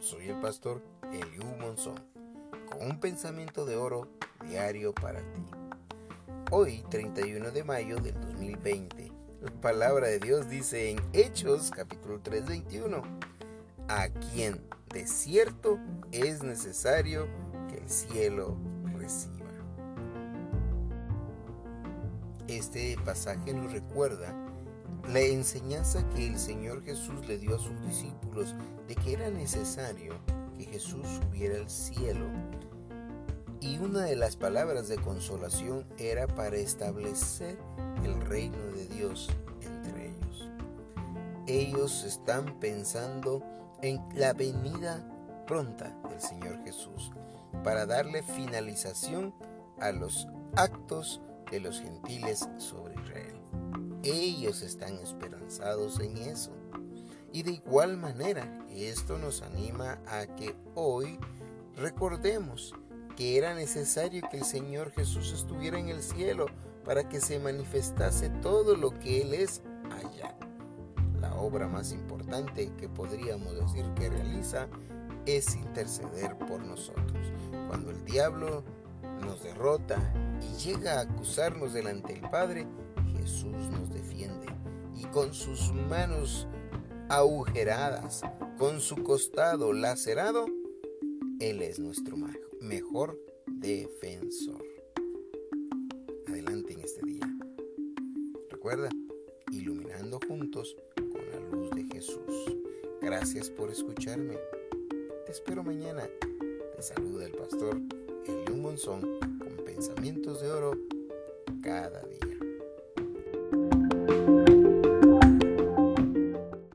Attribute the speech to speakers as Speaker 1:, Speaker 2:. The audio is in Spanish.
Speaker 1: Soy el pastor Eliú Monzón, con un pensamiento de oro diario para ti. Hoy, 31 de mayo del 2020, la palabra de Dios dice en Hechos capítulo 3, 21, a quien de cierto es necesario que el cielo reciba. Este pasaje nos recuerda la enseñanza que el Señor Jesús le dio a sus discípulos de que era necesario que Jesús subiera al cielo. Y una de las palabras de consolación era para establecer el reino de Dios entre ellos. Ellos están pensando en la venida pronta del Señor Jesús para darle finalización a los actos de los gentiles sobre Israel. Ellos están esperanzados en eso. Y de igual manera, esto nos anima a que hoy recordemos que era necesario que el Señor Jesús estuviera en el cielo para que se manifestase todo lo que Él es allá. La obra más importante que podríamos decir que realiza es interceder por nosotros. Cuando el diablo nos derrota y llega a acusarnos delante del Padre, Jesús nos defiende y con sus manos agujeradas, con su costado lacerado, Él es nuestro mejor defensor. Adelante en este día. Recuerda, iluminando juntos con la luz de Jesús. Gracias por escucharme. Te espero mañana. Te saluda el pastor Eliú Monzón con pensamientos de oro cada día.